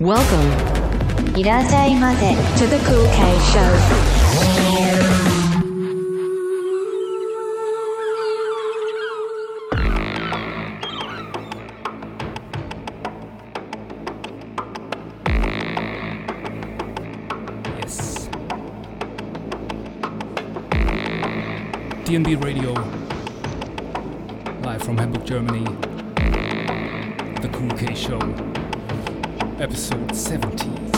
Welcome. いらっしゃいませ to the Kool K Yes. DNB Radio, live from Hamburg, Germany. The Kool K Show episode 17.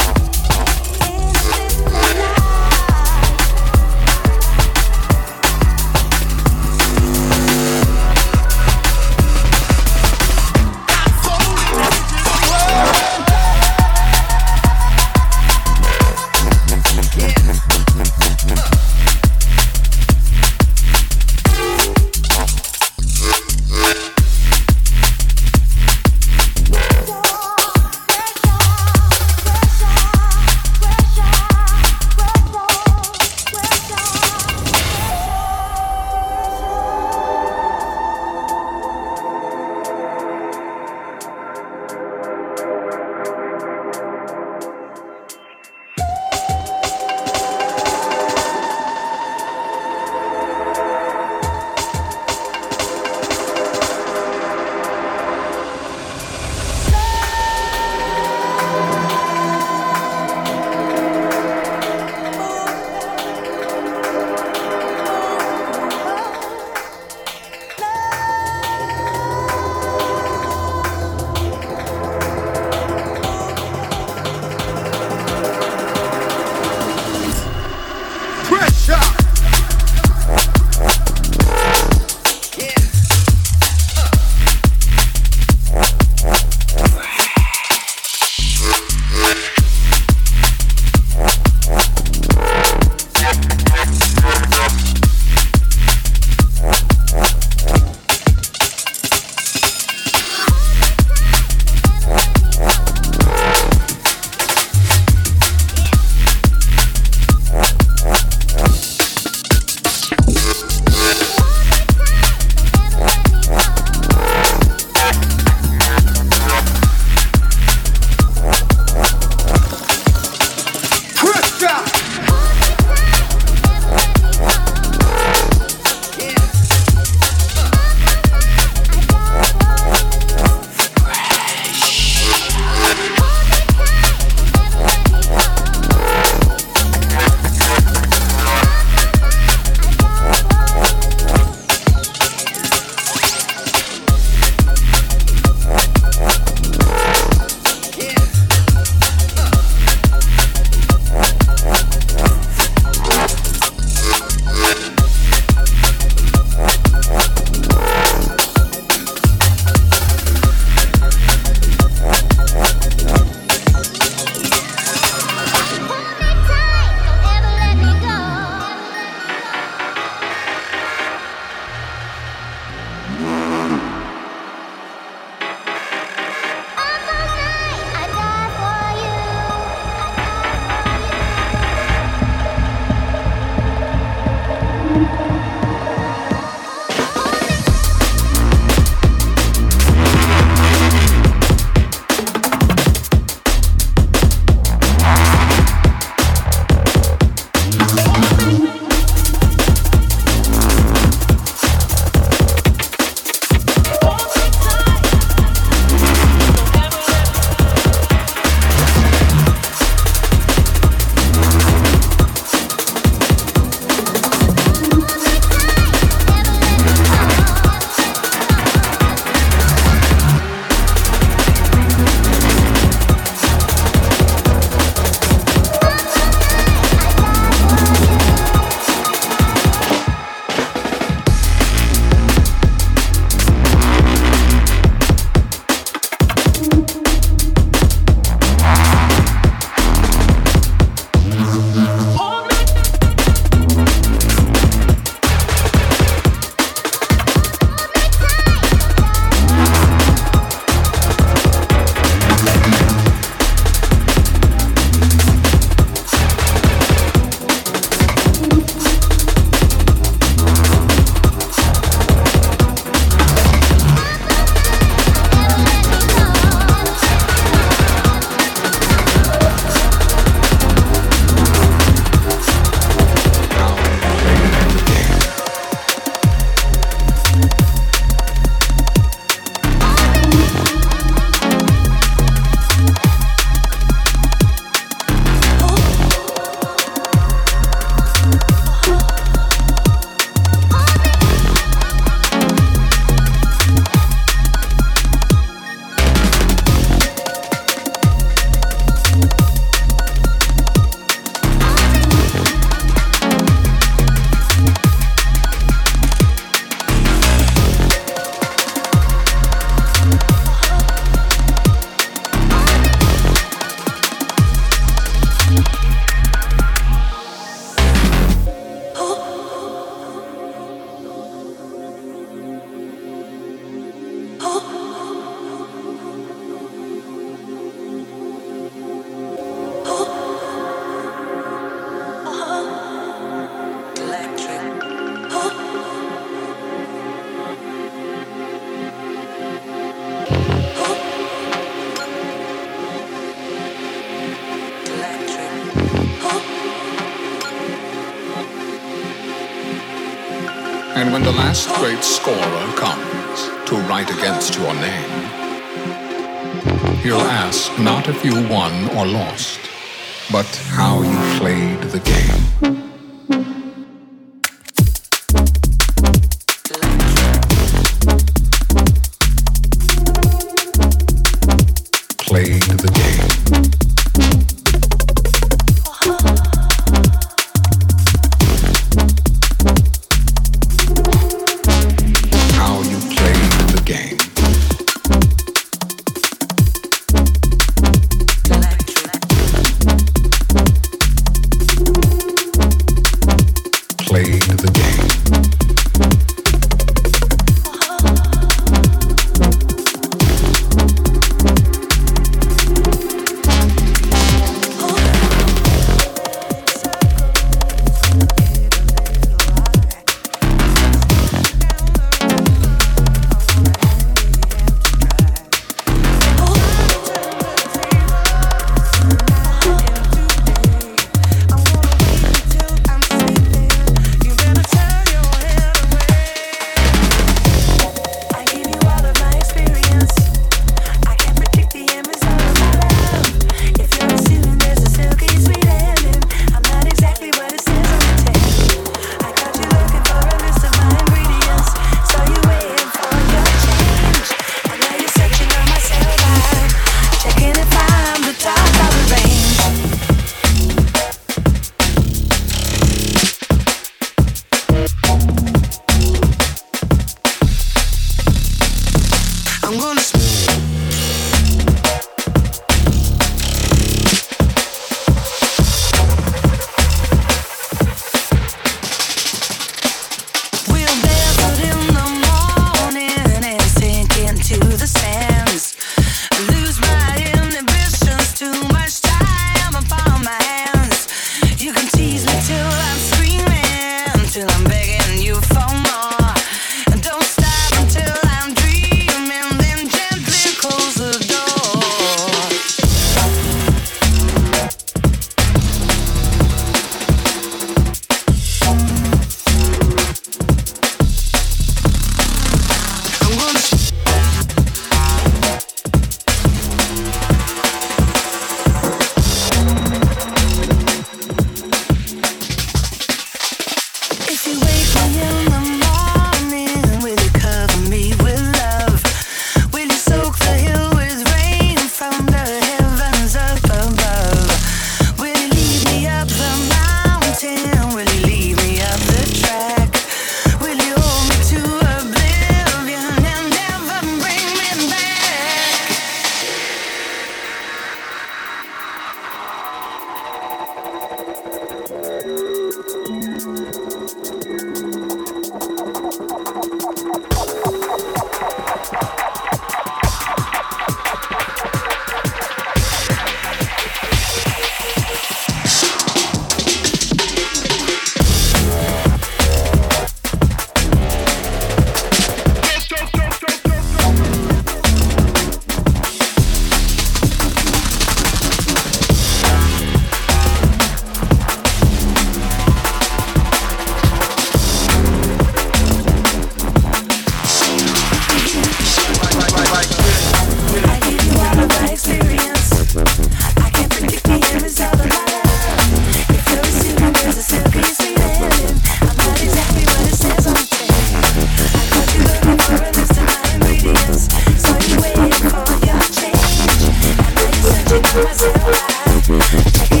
You're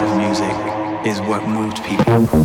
of music is what moved people.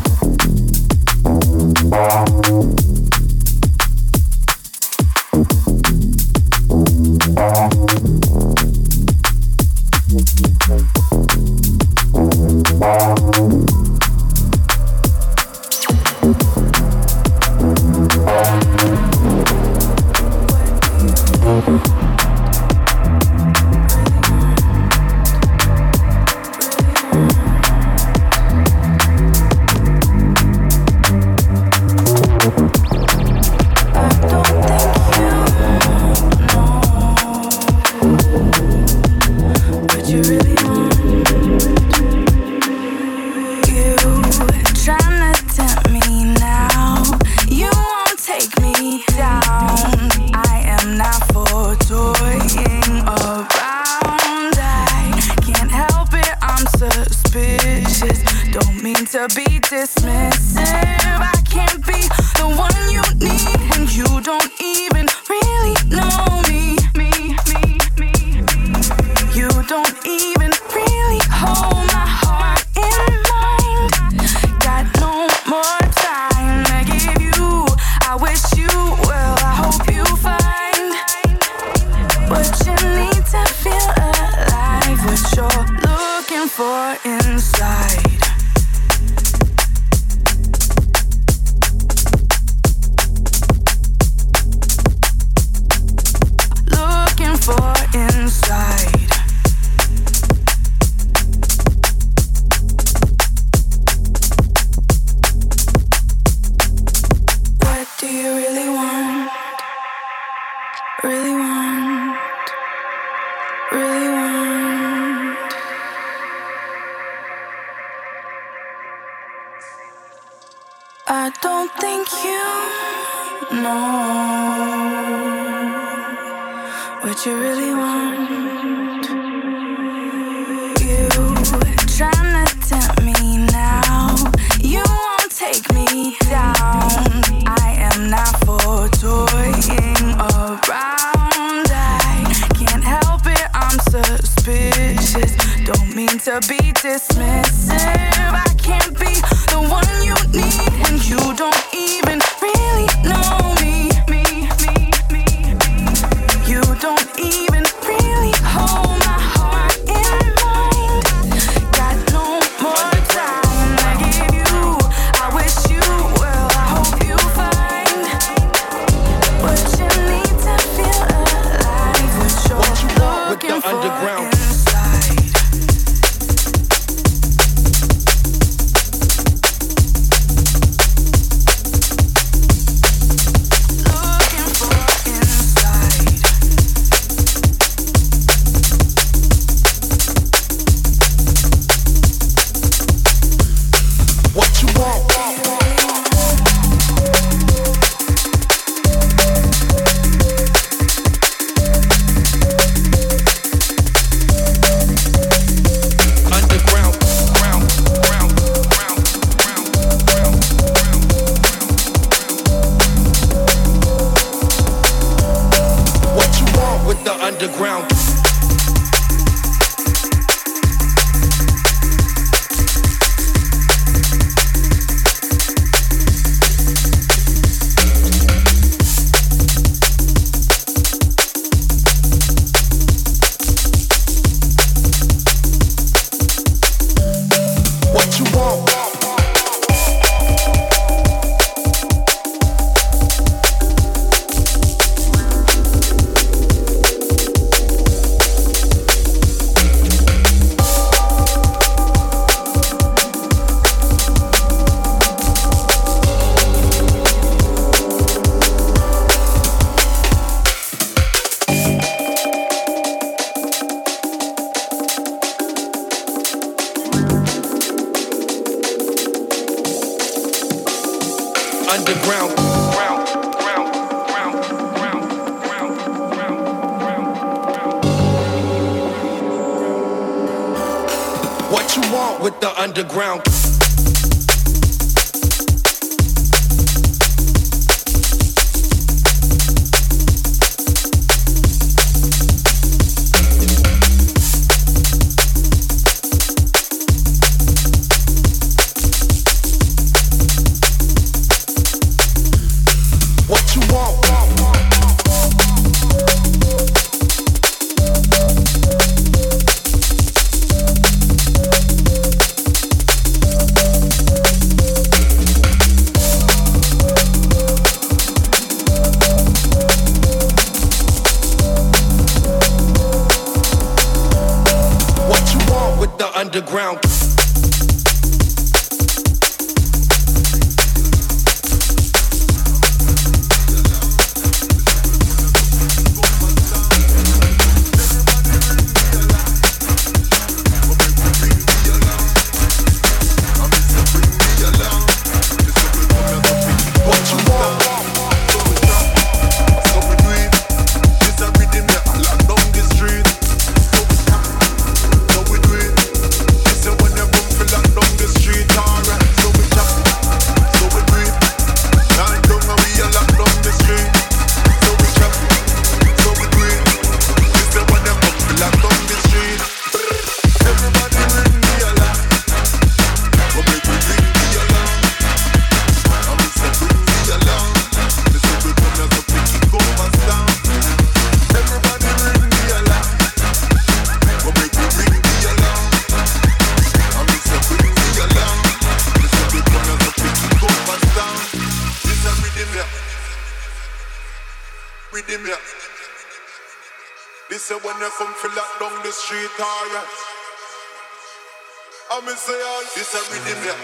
This a rhythm here.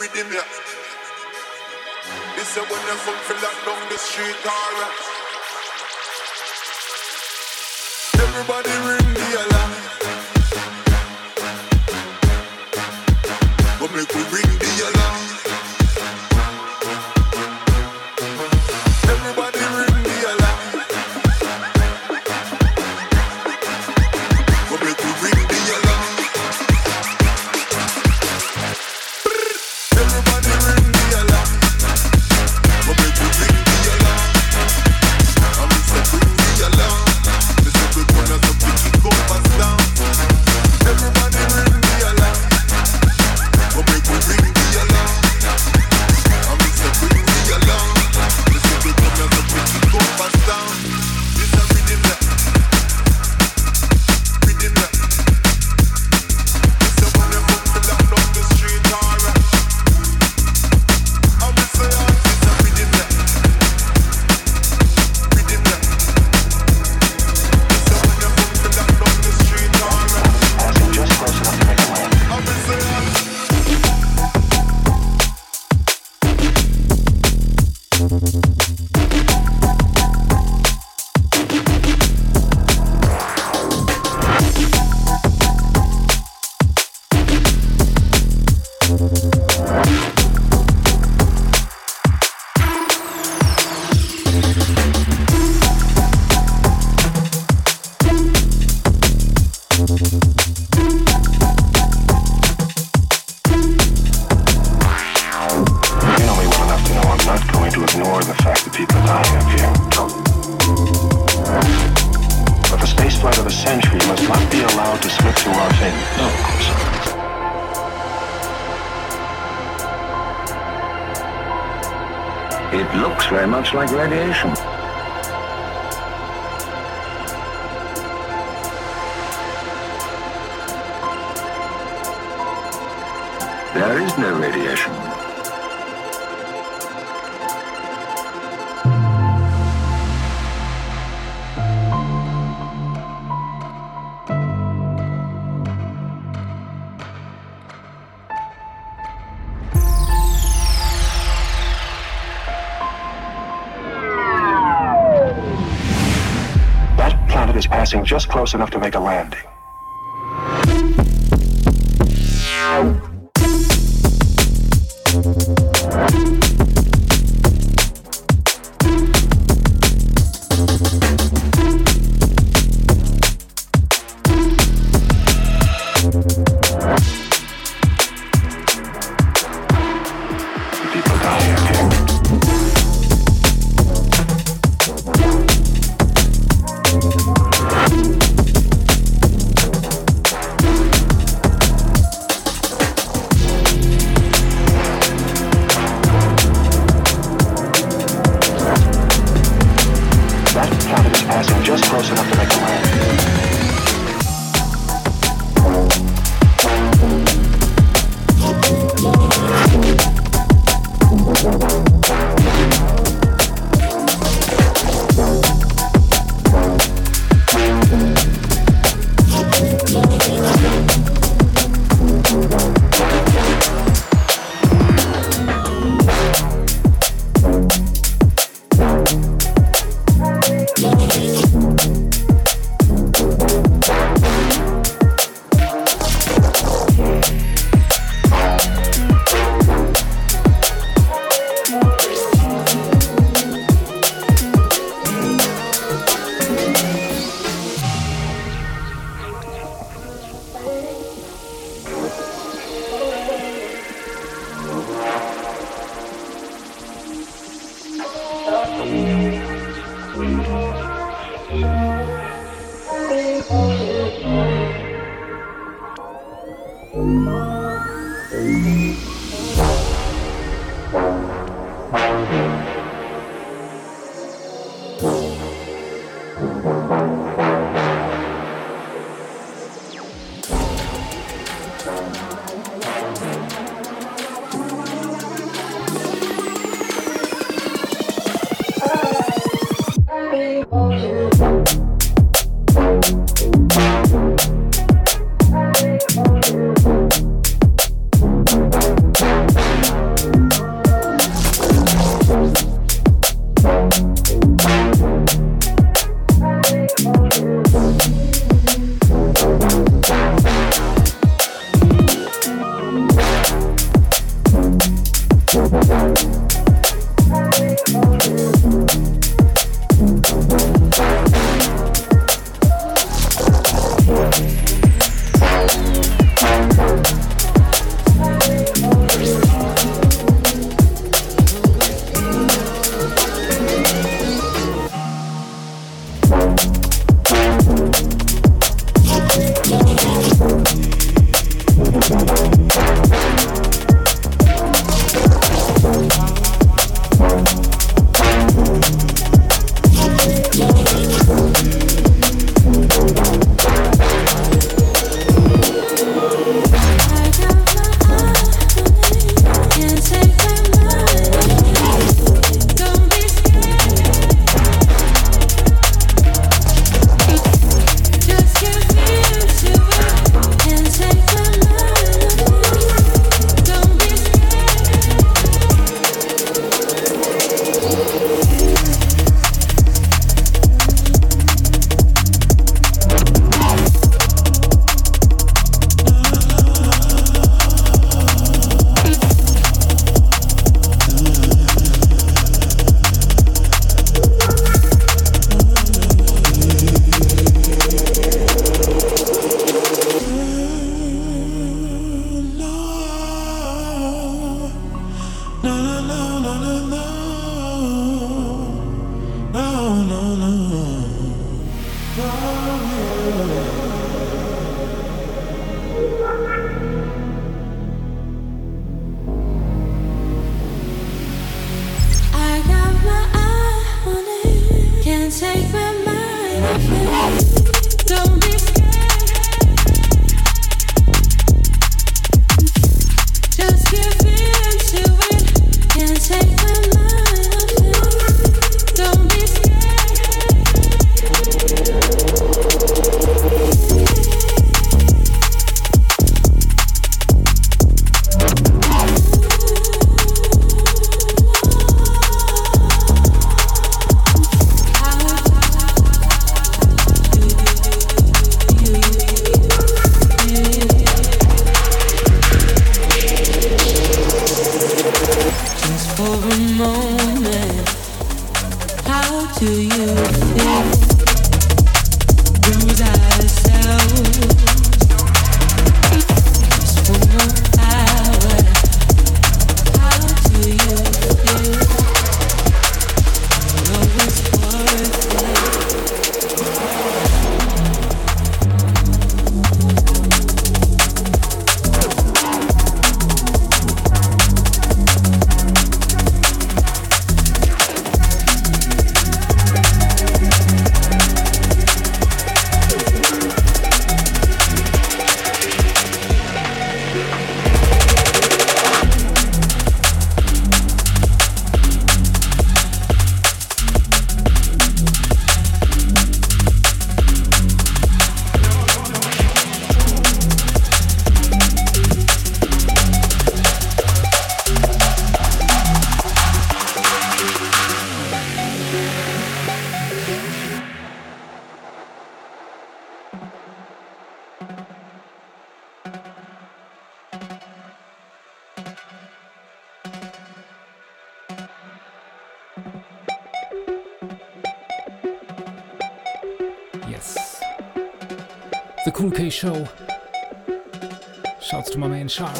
Rhythm here. This a when you come feel like down the street, alright. Everybody ring the alarm. But make we ring close enough to make a landing. happy. Show. Shouts to my man Shark.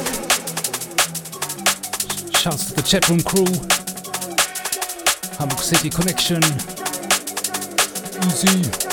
Shouts to the chat room crew. Hamburg City Connection. Easy.